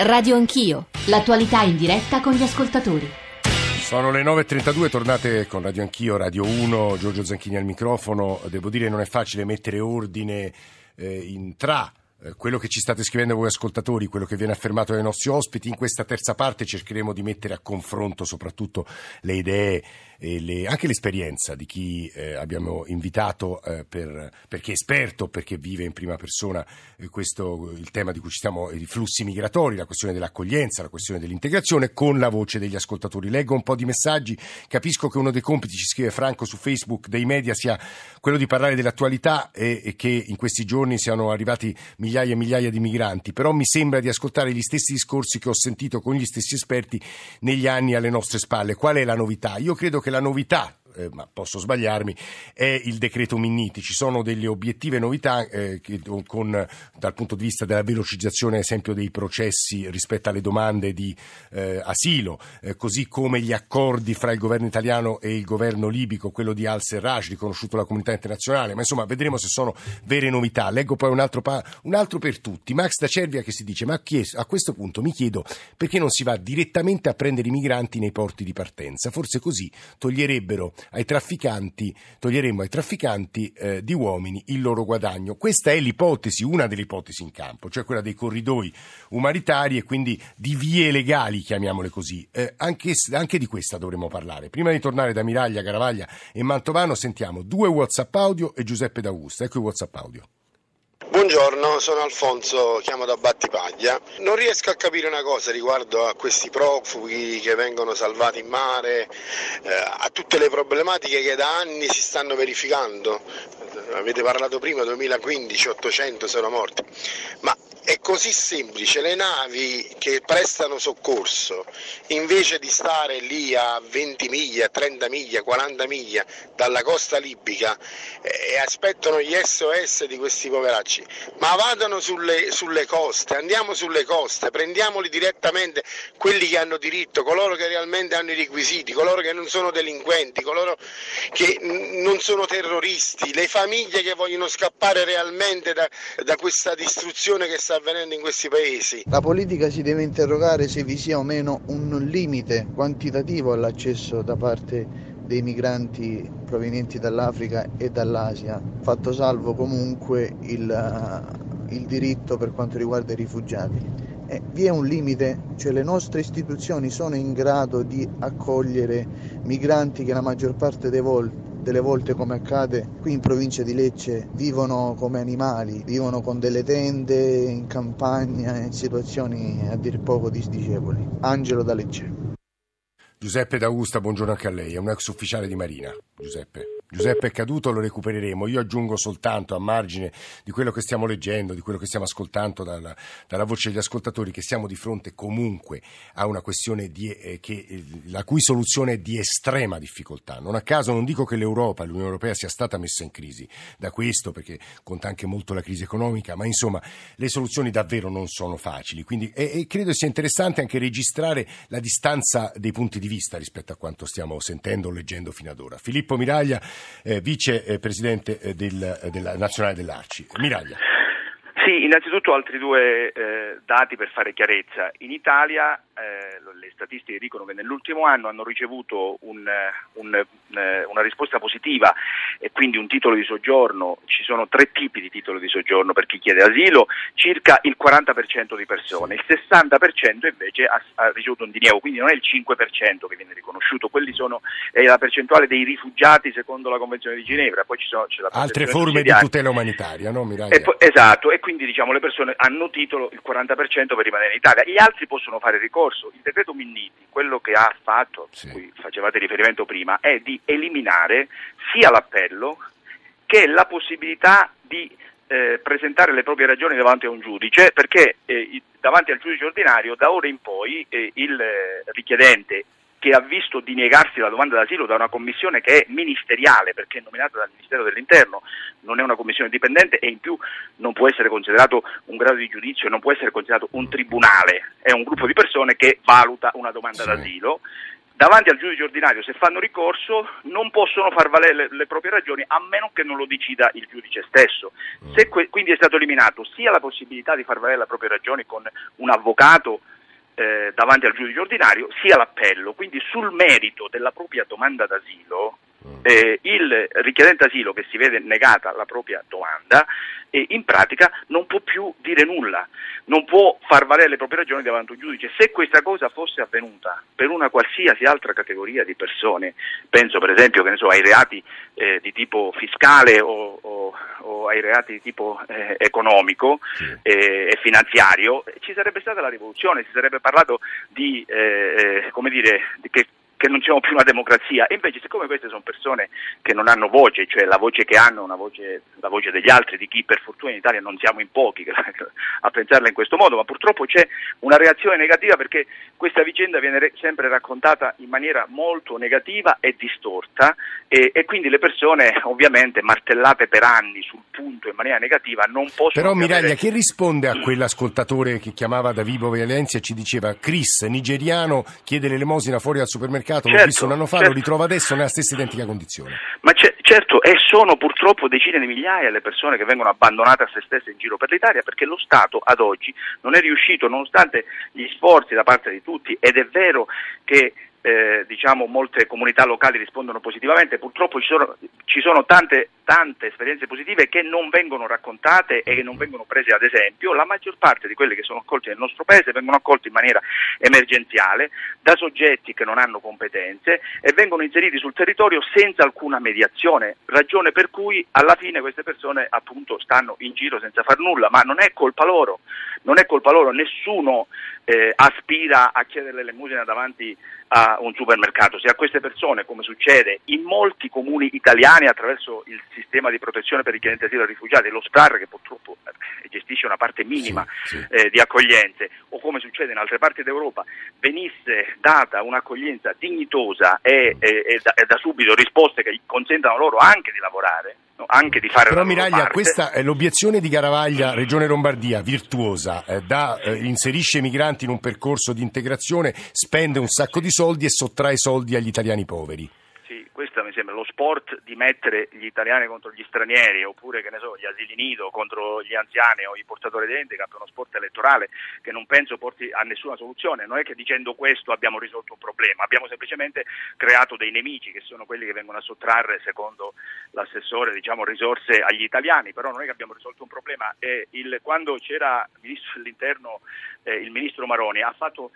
Radio Anch'io, l'attualità in diretta con gli ascoltatori. Sono le 9.32, tornate con Radio Anch'io, Radio 1, Giorgio Zanchini al microfono. Devo dire non è facile mettere ordine eh, in tra quello che ci state scrivendo voi ascoltatori, quello che viene affermato dai nostri ospiti. In questa terza parte cercheremo di mettere a confronto soprattutto le idee e le, anche l'esperienza di chi eh, abbiamo invitato eh, per, perché è esperto, perché vive in prima persona eh, questo, il tema di cui ci stiamo, i flussi migratori, la questione dell'accoglienza, la questione dell'integrazione, con la voce degli ascoltatori. Leggo un po' di messaggi, capisco che uno dei compiti, ci scrive Franco su Facebook, dei media sia quello di parlare dell'attualità e, e che in questi giorni siano arrivati migliaia e migliaia di migranti, però mi sembra di ascoltare gli stessi discorsi che ho sentito con gli stessi esperti negli anni alle nostre spalle. Qual è la novità? Io credo che la novità eh, ma posso sbagliarmi, è il decreto Minniti. Ci sono delle obiettive novità eh, che, con, dal punto di vista della velocizzazione, ad esempio, dei processi rispetto alle domande di eh, asilo, eh, così come gli accordi fra il governo italiano e il governo libico, quello di al-Serraj, riconosciuto dalla comunità internazionale. Ma insomma, vedremo se sono vere novità. Leggo poi un altro, pa- un altro per tutti. Max da Cervia che si dice: Ma a questo punto mi chiedo perché non si va direttamente a prendere i migranti nei porti di partenza. Forse così toglierebbero ai trafficanti, toglieremmo ai trafficanti eh, di uomini il loro guadagno. Questa è l'ipotesi, una delle ipotesi in campo, cioè quella dei corridoi umanitari e quindi di vie legali, chiamiamole così. Eh, anche, anche, di questa dovremmo parlare. Prima di tornare da Miraglia, Garavaglia e Mantovano sentiamo due WhatsApp audio e Giuseppe D'Augusta. Ecco i WhatsApp audio. Buongiorno, sono Alfonso, chiamo da Battipaglia. Non riesco a capire una cosa riguardo a questi profughi che vengono salvati in mare, eh, a tutte le problematiche che da anni si stanno verificando. Avete parlato prima, 2015, 800 sono morti. Ma è così semplice, le navi che prestano soccorso, invece di stare lì a 20 miglia, 30 miglia, 40 miglia dalla costa libica eh, e aspettano gli SOS di questi poveracci, ma vadano sulle, sulle coste, andiamo sulle coste, prendiamoli direttamente quelli che hanno diritto, coloro che realmente hanno i requisiti, coloro che non sono delinquenti, coloro che non sono terroristi, le famiglie che vogliono scappare realmente da, da questa distruzione che sta avvenendo in questi paesi. La politica si deve interrogare se vi sia o meno un limite quantitativo all'accesso da parte dei migranti provenienti dall'Africa e dall'Asia, fatto salvo comunque il, il diritto per quanto riguarda i rifugiati. Eh, vi è un limite, cioè le nostre istituzioni sono in grado di accogliere migranti che la maggior parte dei volte delle volte come accade qui in provincia di Lecce vivono come animali, vivono con delle tende in campagna in situazioni a dir poco disdicevoli. Angelo da Lecce. Giuseppe D'Augusta, buongiorno anche a lei, è un ex ufficiale di Marina. Giuseppe. Giuseppe è caduto, lo recupereremo. Io aggiungo soltanto a margine di quello che stiamo leggendo, di quello che stiamo ascoltando dalla, dalla voce degli ascoltatori, che siamo di fronte comunque a una questione di, eh, che, eh, la cui soluzione è di estrema difficoltà. Non a caso non dico che l'Europa, l'Unione Europea sia stata messa in crisi da questo, perché conta anche molto la crisi economica, ma insomma le soluzioni davvero non sono facili. Quindi, e, e credo sia interessante anche registrare la distanza dei punti di vista rispetto a quanto stiamo sentendo o leggendo fino ad ora. Filippo Miraglia eh, vicepresidente eh, del, eh, della nazionale dell'Arci. Miraglia. Sì, innanzitutto altri due eh, dati per fare chiarezza. In Italia eh, le statistiche dicono che nell'ultimo anno hanno ricevuto un, un, eh, una risposta positiva e quindi un titolo di soggiorno. Ci sono tre tipi di titolo di soggiorno per chi chiede asilo, circa il 40% di persone, il 60% invece ha, ha, ricevuto un diniego, quindi non è il 5% che viene riconosciuto, quelli sono è la percentuale dei rifugiati secondo la Convenzione di Ginevra, poi ci sono altre forme di tutela umanitaria, no Miraglia? E poi, esatto, e quindi quindi diciamo, le persone hanno titolo il 40% per rimanere in Italia, gli altri possono fare ricorso. Il decreto Minniti, quello che ha fatto, sì. cui facevate riferimento prima, è di eliminare sia l'appello che la possibilità di eh, presentare le proprie ragioni davanti a un giudice, perché eh, davanti al giudice ordinario da ora in poi eh, il richiedente che ha visto dinegarsi la domanda d'asilo da una commissione che è ministeriale perché è nominata dal Ministero dell'Interno, non è una commissione dipendente e in più non può essere considerato un grado di giudizio, non può essere considerato un tribunale, è un gruppo di persone che valuta una domanda sì. d'asilo davanti al giudice ordinario, se fanno ricorso, non possono far valere le, le proprie ragioni a meno che non lo decida il giudice stesso. Se que- quindi è stato eliminato sia la possibilità di far valere le proprie ragioni con un avvocato eh, davanti al giudice ordinario, sia l'appello. Quindi sul merito della propria domanda d'asilo, eh, il richiedente asilo che si vede negata la propria domanda eh, in pratica non può più dire nulla, non può far valere le proprie ragioni davanti a un giudice. Se questa cosa fosse avvenuta per una qualsiasi altra categoria di persone, penso per esempio so, ai reati eh, di tipo fiscale o, o, o, ai reati di tipo eh, economico eh, e finanziario, ci sarebbe stata la rivoluzione, si sarebbe parlato di, eh, come dire, di che che non siamo più una democrazia. E invece, siccome queste sono persone che non hanno voce, cioè la voce che hanno è voce, la voce degli altri, di chi per fortuna in Italia non siamo in pochi a pensarla in questo modo, ma purtroppo c'è una reazione negativa perché questa vicenda viene sempre raccontata in maniera molto negativa e distorta e, e quindi le persone ovviamente martellate per anni sul punto in maniera negativa non possono... Però Miraglia, avere... che risponde a quell'ascoltatore che chiamava da Vivo Valencia e ci diceva Chris, nigeriano, chiede l'elemosina fuori al supermercato mercato, certo, l'ho visto un anno fa, certo. lo ritrovo adesso nella stessa identica condizione. Ma certo, e sono purtroppo decine di migliaia le persone che vengono abbandonate a se stesse in giro per l'Italia perché lo Stato ad oggi non è riuscito, nonostante gli sforzi da parte di tutti, ed è vero che eh, diciamo, molte comunità locali rispondono positivamente, purtroppo ci sono, ci sono tante, tante, esperienze positive che non vengono raccontate e che non vengono prese ad esempio, la maggior parte di quelle che sono accolte nel nostro paese vengono accolte in maniera emergenziale da soggetti che non hanno competenze e vengono inseriti sul territorio senza alcuna mediazione, ragione per cui alla fine queste persone appunto stanno in giro senza far nulla, ma non è colpa loro, non è colpa loro, nessuno eh, aspira a chiedere l'elemosina davanti a un supermercato. Se a queste persone, come succede in molti comuni italiani attraverso il sistema di protezione per i richiedenti asilo e rifugiati, lo SPRAR che purtroppo eh, gestisce una parte minima sì, sì. Eh, di accoglienze, o come succede in altre parti d'Europa, venisse data un'accoglienza dignitosa e, e, e, da, e da subito risposte che consentano loro anche di lavorare, anche di fare Però Miraglia, parte. questa è l'obiezione di Garavaglia, Regione Lombardia, virtuosa, eh, da, eh, inserisce i migranti in un percorso di integrazione, spende un sacco di soldi e sottrae soldi agli italiani poveri questo mi sembra lo sport di mettere gli italiani contro gli stranieri oppure che ne so, gli asili nido contro gli anziani o i portatori di handicap è uno sport elettorale che non penso porti a nessuna soluzione. Non è che dicendo questo abbiamo risolto un problema, abbiamo semplicemente creato dei nemici che sono quelli che vengono a sottrarre, secondo l'assessore, diciamo, risorse agli italiani, però non è che abbiamo risolto un problema. Il, quando c'era il ministro dell'interno, eh, il ministro Maroni, ha fatto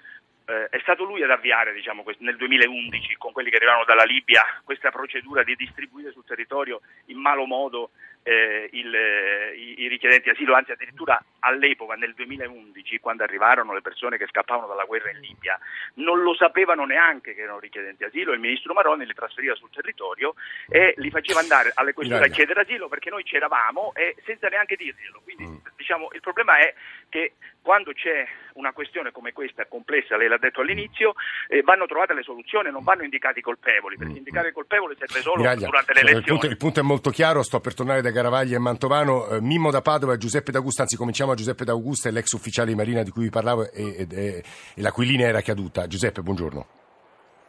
eh, è stato lui ad avviare diciamo, nel 2011 con quelli che arrivavano dalla Libia questa procedura di distribuire sul territorio in malo modo eh, il, eh, i, i, richiedenti asilo, anzi addirittura all'epoca, nel 2011, quando arrivarono le persone che scappavano dalla guerra in Libia, non lo sapevano neanche che erano richiedenti asilo, il ministro Maroni li trasferiva sul territorio e li faceva andare alle questure a chiedere asilo perché noi c'eravamo e senza neanche dirglielo. Quindi mm. diciamo, il problema è che quando c'è una questione come questa complessa, lei l'ha detto all'inizio, eh, vanno trovate le soluzioni, non vanno indicati i colpevoli, perché mm. indicare i colpevoli serve solo Miraglia, durante le elezioni. Il punto, il punto, è molto chiaro, sto per tornare da Garavaglia e Mantovano, eh, Mimmo da Padova e Giuseppe D'Augusta, anzi cominciamo a Giuseppe D'Augusta, l'ex ufficiale di Marina di cui vi parlavo e, e, e, la cui linea era caduta. Giuseppe, buongiorno.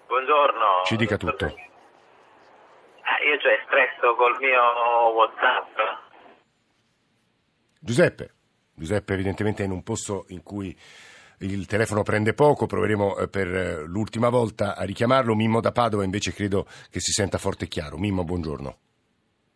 Buongiorno. Ci dica tutto. Eh, io cioè stresso col mio Whatsapp. Giuseppe. Giuseppe evidentemente è in un posto in cui il telefono prende poco, proveremo eh, per eh, l'ultima volta a richiamarlo. Mimmo da Padova invece credo che si senta forte e chiaro. Mimmo, buongiorno.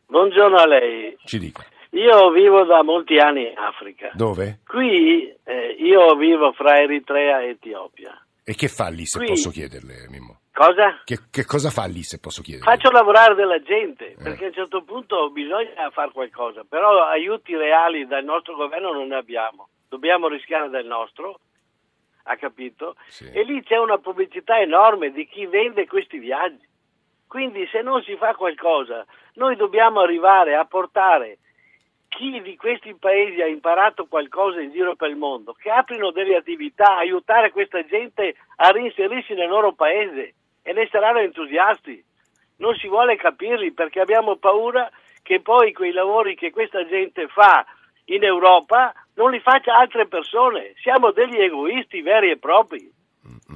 Buongiorno a lei. Ci dica. Io vivo da molti anni in Africa. Dove? Qui eh, io vivo fra Eritrea e Etiopia. E che fa lì, se Qui... posso chiederle, Mimmo? Cosa? Che, che, cosa fa lì, se posso chiedere? Faccio lavorare della gente, eh. perché a un certo punto bisogna fare qualcosa, però aiuti reali dal nostro governo non ne abbiamo. Dobbiamo rischiare del nostro, ha capito? Sì. E lì c'è una pubblicità enorme di chi vende questi viaggi. Quindi se non si fa qualcosa, noi dobbiamo arrivare a portare chi di questi paesi ha imparato qualcosa in giro per il mondo, che aprino delle attività, aiutare questa gente a reinserirsi nel loro paese e ne saranno entusiasti. Non si vuole capirli perché abbiamo paura che poi quei lavori che questa gente fa in Europa non li faccia altre persone. Siamo degli egoisti veri e propri.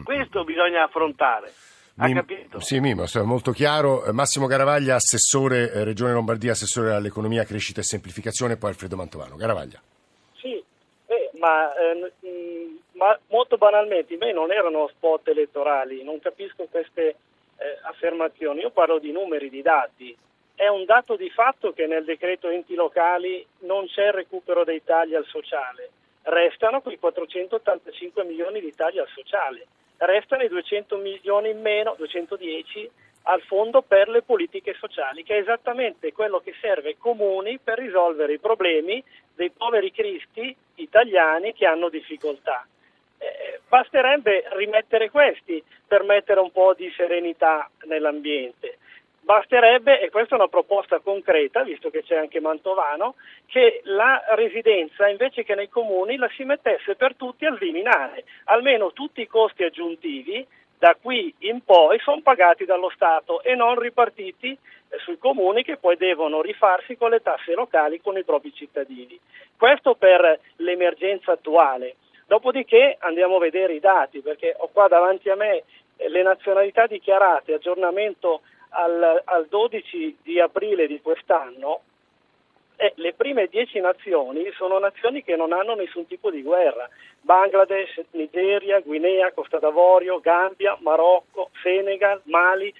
Questo bisogna affrontare. Mim, capito? Sì, Mimo, è molto chiaro. Eh, Massimo Garavaglia, assessore eh, Regione Lombardia, assessore all'economia, crescita e semplificazione, poi Alfredo Mantovano. Garavaglia. Sì, eh, ma, eh, ma, molto banalmente, i miei non erano spot elettorali, non capisco queste eh, affermazioni. Io parlo di numeri, di dati. È un dato di fatto che nel decreto enti locali non c'è il recupero dei tagli al sociale. Restano quei 485 milioni di tagli al sociale. Restano i 200 milioni in meno, 210 al fondo per le politiche sociali, che è esattamente quello che serve ai comuni per risolvere i problemi dei poveri cristi italiani che hanno difficoltà. Eh, basterebbe rimettere questi per mettere un po' di serenità nell'ambiente. Basterebbe, e questa è una proposta concreta, visto che c'è anche Mantovano, che la residenza invece che nei comuni la si mettesse per tutti al Viminale. Almeno tutti i costi aggiuntivi da qui in poi sono pagati dallo Stato e non ripartiti eh, sui comuni che poi devono rifarsi con le tasse locali con i propri cittadini. Questo per l'emergenza attuale. Dopodiché andiamo a vedere i dati, perché ho qua davanti a me eh, le nazionalità dichiarate, aggiornamento al, al 12 di aprile di quest'anno, eh, le prime dieci nazioni sono nazioni che non hanno nessun tipo di guerra. Bangladesh, Nigeria, Guinea, Costa d'Avorio, Gambia, Marocco, Senegal, Mali.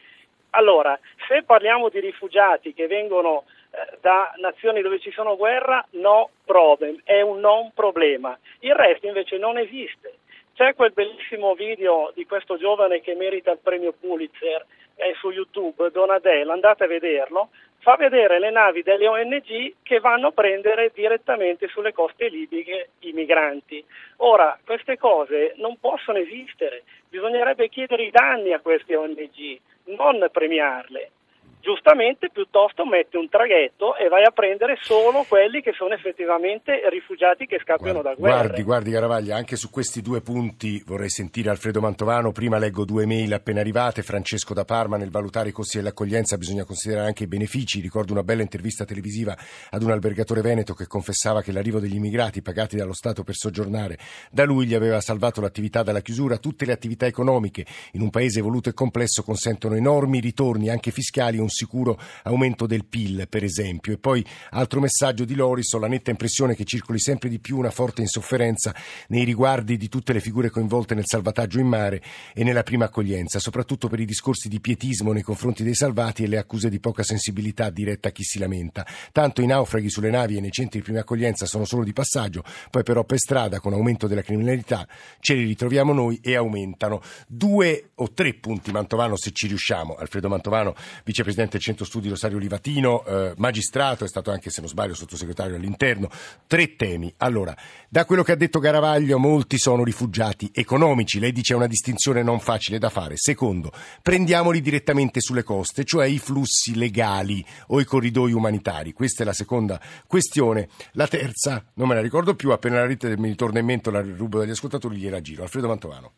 Allora, se parliamo di rifugiati che vengono eh, da nazioni dove ci sono guerra, no problem, è un non problema. Il resto invece non esiste. C'è quel bellissimo video di questo giovane che merita il premio Pulitzer è su YouTube, Donadel, andate a vederlo, fa vedere le navi delle ONG che vanno a prendere direttamente sulle coste libiche i migranti. Ora, queste cose non possono esistere, bisognerebbe chiedere i danni a queste ONG, non premiarle giustamente piuttosto mette un traghetto e vai a prendere solo quelli che sono effettivamente rifugiati che scappano da guerra. Guardi, guardi Caravaglia, anche su questi due punti vorrei sentire Alfredo Mantovano. Prima leggo due mail appena arrivate. Francesco da Parma, nel valutare i costi dell'accoglienza bisogna considerare anche i benefici. Ricordo una bella intervista televisiva ad un albergatore veneto che confessava che l'arrivo degli immigrati pagati dallo Stato per soggiornare da lui gli aveva salvato l'attività dalla chiusura. Tutte le attività economiche in un paese evoluto e complesso consentono enormi ritorni anche fiscali un sicuro aumento del PIL, per esempio. E poi altro messaggio di Loris, ho la netta impressione che circoli sempre di più una forte insofferenza nei riguardi di tutte le figure coinvolte nel salvataggio in mare e nella prima accoglienza, soprattutto per i discorsi di pietismo nei confronti dei salvati e le accuse di poca sensibilità diretta a chi si lamenta. Tanto i naufraghi sulle navi e nei centri di prima accoglienza sono solo di passaggio, poi però per strada con aumento della criminalità ce li ritroviamo noi e aumentano. Due o tre punti Mantovano se ci riusciamo. Alfredo Mantovano, vicepresidente del Centro Studi Rosario Livatino, eh, magistrato, è stato anche, se non sbaglio, sottosegretario all'interno. Tre temi. Allora, da quello che ha detto Garavaglio, molti sono rifugiati economici. Lei dice è una distinzione non facile da fare. Secondo, prendiamoli direttamente sulle coste, cioè i flussi legali o i corridoi umanitari. Questa è la seconda questione. La terza, non me la ricordo più, appena la rete mi ritorna in mente la rubo degli ascoltatori, gliela giro. Alfredo Mantovano.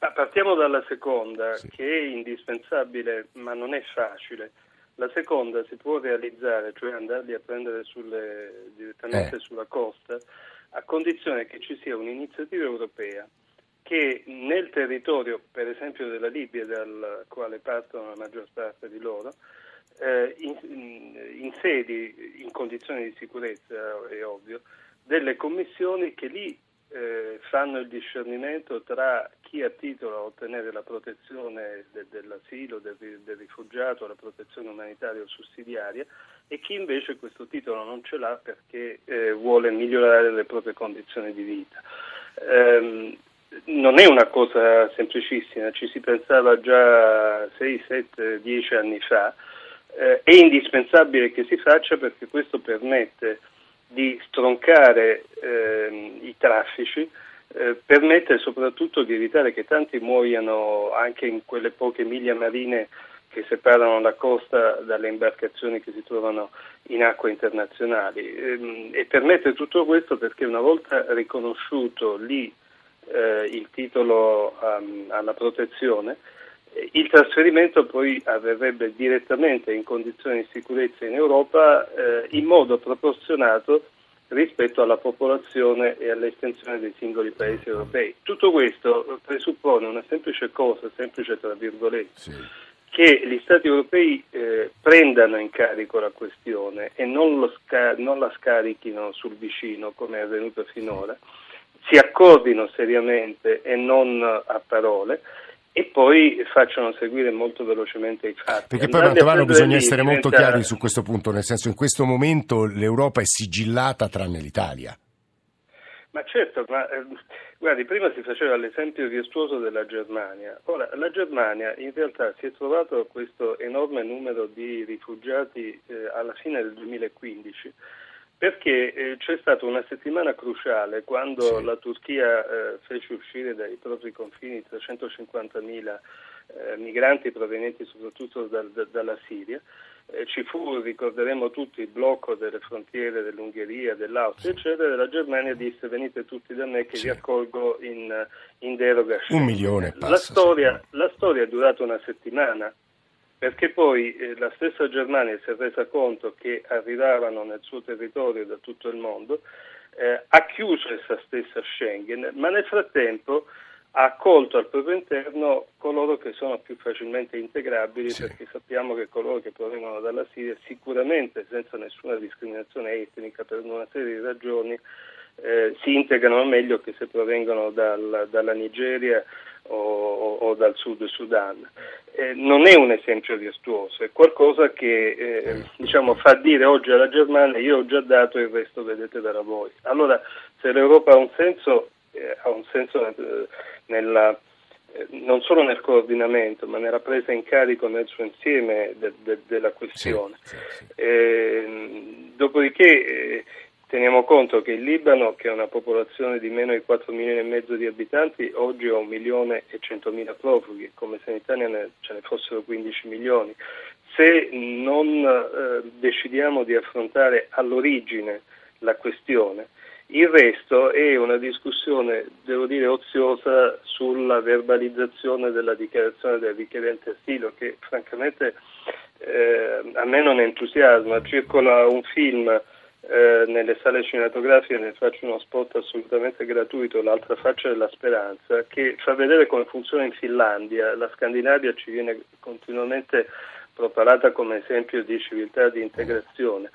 Ma partiamo dalla seconda, sì. che è indispensabile, ma non è facile. La seconda si può realizzare, cioè andarli a prendere sulle, direttamente eh. sulla costa, a condizione che ci sia un'iniziativa europea che nel territorio, per esempio della Libia, dal quale partono la maggior parte di loro, eh, in, in, sedi, in condizioni di sicurezza, è ovvio, delle commissioni che lì eh, fanno il discernimento tra chi ha titolo a ottenere la protezione de, dell'asilo, del, del, rifugiato, la protezione umanitaria o sussidiaria e chi invece questo titolo non ce l'ha perché eh, vuole migliorare le proprie condizioni di vita. Eh, non è una cosa semplicissima, ci si pensava già 6, 7, 10 anni fa, eh, è indispensabile che si faccia perché questo permette di stroncare eh, i traffici, eh, permette soprattutto di evitare che tanti muoiano anche in quelle poche miglia marine che separano la costa dalle imbarcazioni che si trovano in acque internazionali. Ehm, e permette tutto questo perché una volta riconosciuto lì eh, il titolo um, alla protezione il trasferimento poi avverrebbe direttamente in condizioni di sicurezza in Europa eh, in modo proporzionato rispetto alla popolazione e all'estensione dei singoli paesi europei. Tutto questo presuppone una semplice cosa, semplice tra virgolette, sì. che gli Stati europei eh, prendano in carico la questione e non, sca- non, la scarichino sul vicino come è avvenuto finora, si accordino seriamente e non a parole e poi facciano seguire molto velocemente i fatti. Perché poi Mantovano bisogna essere diventa... molto chiari su questo punto, nel senso in questo momento l'Europa è sigillata tranne l'Italia. Ma certo, ma eh, guardi, prima si faceva l'esempio virtuoso della Germania. Ora, la Germania in realtà si è trovato questo enorme numero di rifugiati eh, alla fine del 2015 perché eh, c'è stata una settimana cruciale quando sì. la Turchia eh, fece uscire dai propri confini 350.000 eh, migranti provenienti soprattutto dal, da, dalla Siria. Eh, ci fu, ricorderemo tutti, il blocco delle frontiere dell'Ungheria, dell'Austria, sì. eccetera, e la Germania disse venite tutti da me che sì. vi accolgo in, in deroga. Un milione passa, la, storia, la storia è durata una settimana perché poi eh, la stessa Germania si è resa conto che arrivavano nel suo territorio da tutto il mondo, eh, ha chiuso essa stessa Schengen, ma nel frattempo ha accolto al proprio interno coloro che sono più facilmente integrabili sì. perché sappiamo che coloro che provengono dalla Siria sicuramente senza nessuna discriminazione etnica per una serie di ragioni eh, si integrano meglio che se provengono dal, dalla Nigeria o, o, dal sud Sudan. Eh, non è un esempio virtuoso, è qualcosa che eh, diciamo, fa dire oggi alla Germania io ho già dato il resto vedete da voi. Allora se l'Europa ha un senso, eh, ha un senso eh, nella, eh, non solo nel coordinamento ma nella presa in carico nel suo insieme de, de, della questione. Sì, sì, sì. Ehm, dopodiché Teniamo conto che il Libano, che ha una popolazione di meno di 4 milioni e mezzo di abitanti, oggi ha 1 milione e 100 mila profughi, come se in Italia ne, ce ne fossero 15 milioni. Se non eh, decidiamo di affrontare all'origine la questione, il resto è una discussione, devo dire, oziosa sulla verbalizzazione della dichiarazione del richiedente asilo, che francamente eh, a me non entusiasma. Circola un film eh, nelle sale cinematografiche ne faccio uno spot assolutamente gratuito, l'altra faccia della speranza, che fa vedere come funziona in Finlandia. La Scandinavia ci viene continuamente propalata come esempio di civiltà e di integrazione.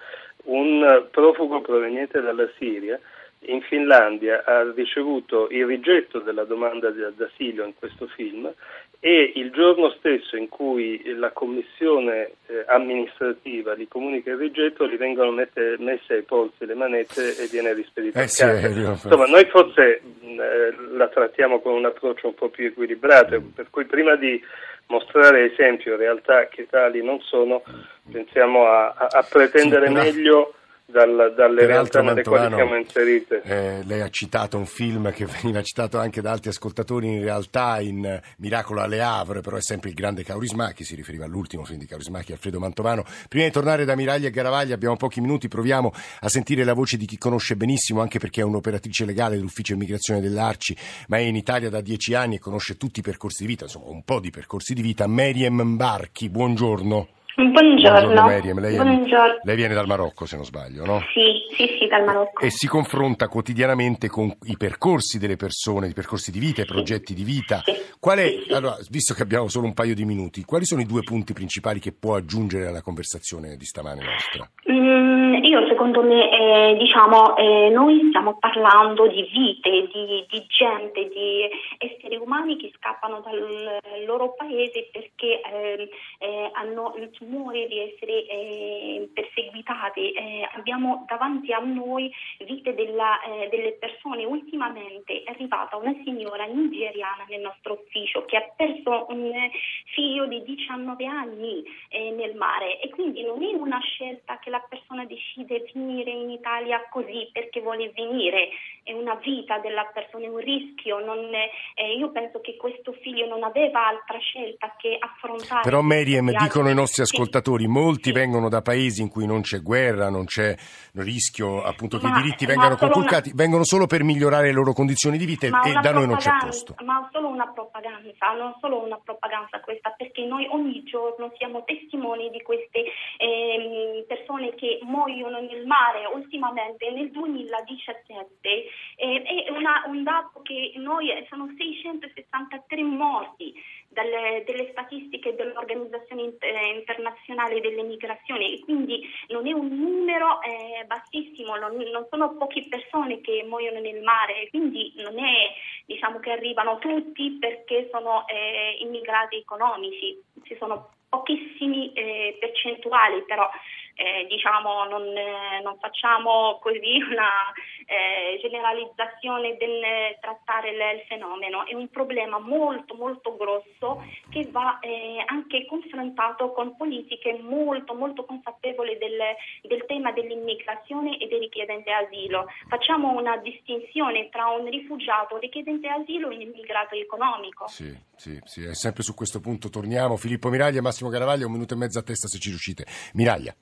Un profugo proveniente dalla Siria in Finlandia ha ricevuto il rigetto della domanda d'asilo in questo film e il giorno stesso in cui la commissione eh, amministrativa gli comunica il rigetto gli vengono mette, messe ai polsi le manette e viene rispedito eh, a casa. Insomma, noi forse mh, eh, la trattiamo con un approccio un po' più equilibrato, mm. per cui prima di mostrare esempi o realtà che tali non sono, pensiamo a, a, a pretendere sì, meglio dal, dalle realtà nelle quali siamo inserite. Eh, lei ha citato un film che veniva citato anche da altri ascoltatori, in realtà in Miracolo alle Havre, però è sempre il grande Kaurismachi, si riferiva all'ultimo film di Kaurismachi, Alfredo Mantovano. Prima di tornare da Miraglia e Garavaglia, abbiamo pochi minuti, proviamo a sentire la voce di chi conosce benissimo, anche perché è un'operatrice legale dell'ufficio immigrazione dell'Arci, ma è in Italia da dieci anni e conosce tutti i percorsi di vita, insomma un po' di percorsi di vita. Meriem Mbarchi, buongiorno. Buongiorno. Buongiorno lei, Buongiorno. lei, viene dal Marocco se non sbaglio, no? Sì, sì, sì, dal Marocco. E si confronta quotidianamente con i percorsi delle persone, i percorsi di vita, i progetti di vita. Sì. Qual è, allora, visto che abbiamo solo un paio di minuti, quali sono i due punti principali che può aggiungere alla conversazione di stamane nostra? Mm, io secondo me, eh, diciamo, eh, noi stiamo parlando di vite, di, di, gente, di esseri umani che scappano dal loro paese perché eh, eh hanno il timore di essere eh, perseguitati. Eh, abbiamo davanti a noi vite della, eh, delle persone. Ultimamente è arrivata una signora nigeriana nel nostro ufficio che ha perso un figlio di 19 anni nel mare e quindi non è una scelta che la persona decide di venire in Italia così perché vuole venire è una vita della persona, è un rischio. È, eh, io penso che questo figlio non aveva altra scelta che affrontare. Però Meriem, dicono i nostri ascoltatori, molti sì. vengono da paesi in cui non c'è guerra, non c'è rischio appunto che ma, i diritti vengano conculcati, una... vengono solo per migliorare le loro condizioni di vita e da noi non c'è posto. Ma solo una propaganda, non solo una propaganda questa, perché noi ogni giorno siamo testimoni di queste eh, persone che muoiono nel mare. Ultimamente nel 2017 eh, è una, un dato che noi sono 663 morti dalle, delle statistiche dell'Organizzazione Internazionale delle Migrazioni. E quindi non è un numero eh, bassissimo, non, non, sono poche persone che muoiono nel mare, quindi non è diciamo, che arrivano tutti perché sono eh, immigrati economici, ci sono pochissimi eh, percentuali, però eh, diciamo, non, eh, non, facciamo così una eh, generalizzazione del trattare il, il, fenomeno, è un problema molto molto grosso che va eh, anche confrontato con politiche molto molto consapevoli del, del, tema dell'immigrazione e dei richiedenti asilo. Facciamo una distinzione tra un rifugiato richiedente asilo e un immigrato economico. Sì, sì, sì, è sempre su questo punto torniamo. Filippo Miraglia, Massimo Caravaglia, un minuto e mezzo a testa se ci riuscite. Miraglia.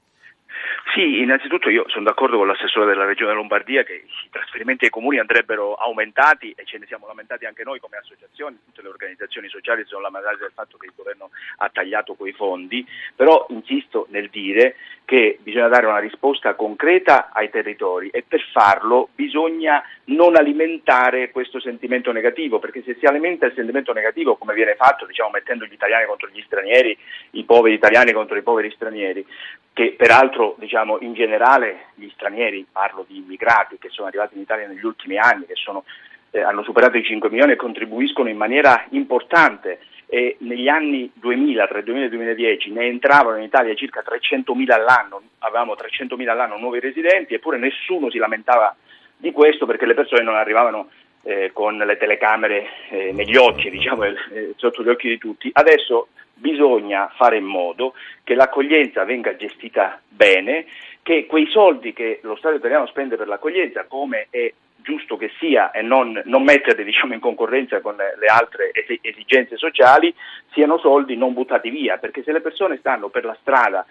Sì, innanzitutto io sono d'accordo con l'assessore della Regione Lombardia che i trasferimenti ai comuni andrebbero aumentati e ce ne siamo lamentati anche noi come associazioni, tutte le organizzazioni sociali sono lamentate del fatto che il governo ha tagliato quei fondi, però insisto nel dire che bisogna dare una risposta concreta ai territori e per farlo bisogna non alimentare questo sentimento negativo, perché se si alimenta il sentimento negativo come viene fatto, diciamo mettendo gli italiani contro gli stranieri, i poveri italiani contro i poveri stranieri, che peraltro diciamo, in generale gli stranieri, parlo di immigrati che sono arrivati in Italia negli ultimi anni, che sono, eh, hanno superato i 5 milioni e contribuiscono in maniera importante e negli anni 2000, tra il 2000 e il 2010, ne entravano in Italia circa 300.000 all'anno, avevamo 300.000 all'anno nuovi residenti, eppure nessuno si lamentava di questo perché le persone non arrivavano eh, con le telecamere eh, negli occhi, diciamo, eh, sotto gli occhi di tutti. Adesso bisogna fare in modo che l'accoglienza venga gestita bene, che quei soldi che lo Stato italiano spende per l'accoglienza, come è giusto che sia e non, non metterli diciamo, in concorrenza con le altre esigenze sociali, siano soldi non buttati via, perché se le persone stanno per la strada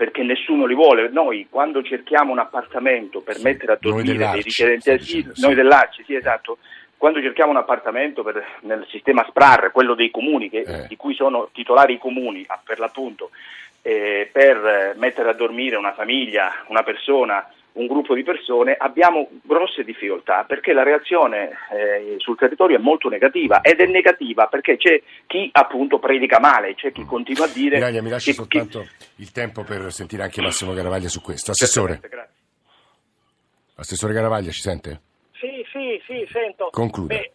perché nessuno li vuole. Noi quando cerchiamo un appartamento per mettere a dormire dei richiedenti asilo, noi dell'Arci, sì esatto, quando cerchiamo un appartamento per, nel sistema SPRAR, quello dei comuni, che, eh. di cui sono titolari i comuni per l'appunto, eh, per mettere a dormire una famiglia, una persona, un gruppo di persone, abbiamo grosse difficoltà perché la reazione eh, sul territorio è molto negativa ed è negativa perché c'è chi appunto predica male, c'è chi continua a dire... Miraglia, mi lasci soltanto chi... il tempo per sentire anche Massimo Garavaglia su questo. Assessore. Assessore Garavaglia, ci sente? Sì, sì, sento. Conclude. Beh,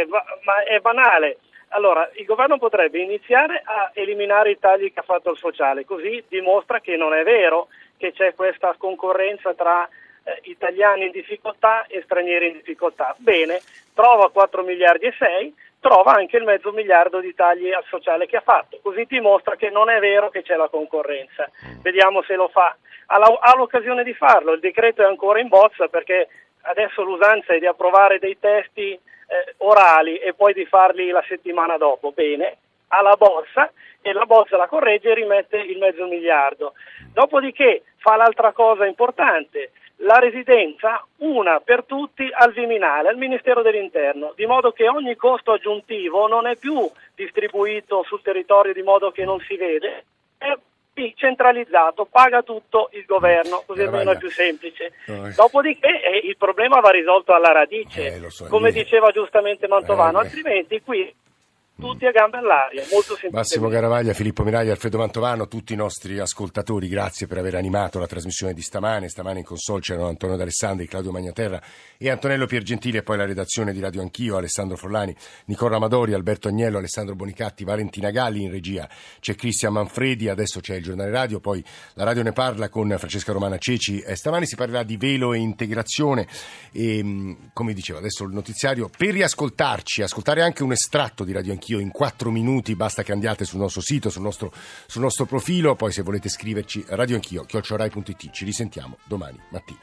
eh, ma è banale. Allora, il governo potrebbe iniziare a eliminare i tagli che ha fatto il sociale, così dimostra che non è vero che c'è questa concorrenza tra eh, italiani in difficoltà e stranieri in difficoltà. Bene, trova 4 miliardi e 6, trova anche il mezzo miliardo di tagli al sociale che ha fatto, così dimostra che non è vero che c'è la concorrenza. Mm. Vediamo se lo fa. Ha l'occasione di farlo, il decreto è ancora in bozza perché adesso l'usanza è di approvare dei testi eh, orali e poi di farli la settimana dopo. Bene, ha la bozza e la bozza la corregge e rimette il mezzo miliardo. Dopodiché fa l'altra cosa importante, la residenza una per tutti al Viminale, al Ministero dell'Interno, di modo che ogni costo aggiuntivo non è più distribuito sul territorio di modo che non si vede, è centralizzato, paga tutto il governo, così almeno è più semplice. No, Dopodiché eh, il problema va risolto alla radice, eh, so, come diceva giustamente Mantovano, eh, altrimenti qui tutti a gambe all'aria, molto semplice. Massimo Garavaglia, Filippo Miraglia, Alfredo Mantovano, tutti i nostri ascoltatori, grazie per aver animato la trasmissione di stamane. Stamane in console c'erano Antonio D'Alessandri, Claudio Magnaterra e Antonello Piergentili e poi la redazione di Radio Anch'io, Alessandro Forlani, Nicola Amadori, Alberto Agnello, Alessandro Bonicatti, Valentina Galli in regia. C'è Cristian Manfredi, adesso c'è il giornale radio, poi la radio ne parla con Francesca Romana Ceci. Eh, stamane si parlerà di velo e integrazione e come dicevo adesso il notiziario per riascoltarci, ascoltare anche un estratto di Radio Anch'io anch'io in quattro minuti, basta che andiate sul nostro sito, sul nostro, sul nostro profilo, poi se volete scriverci radio anch'io, chiocciorai.it, ci risentiamo domani mattina.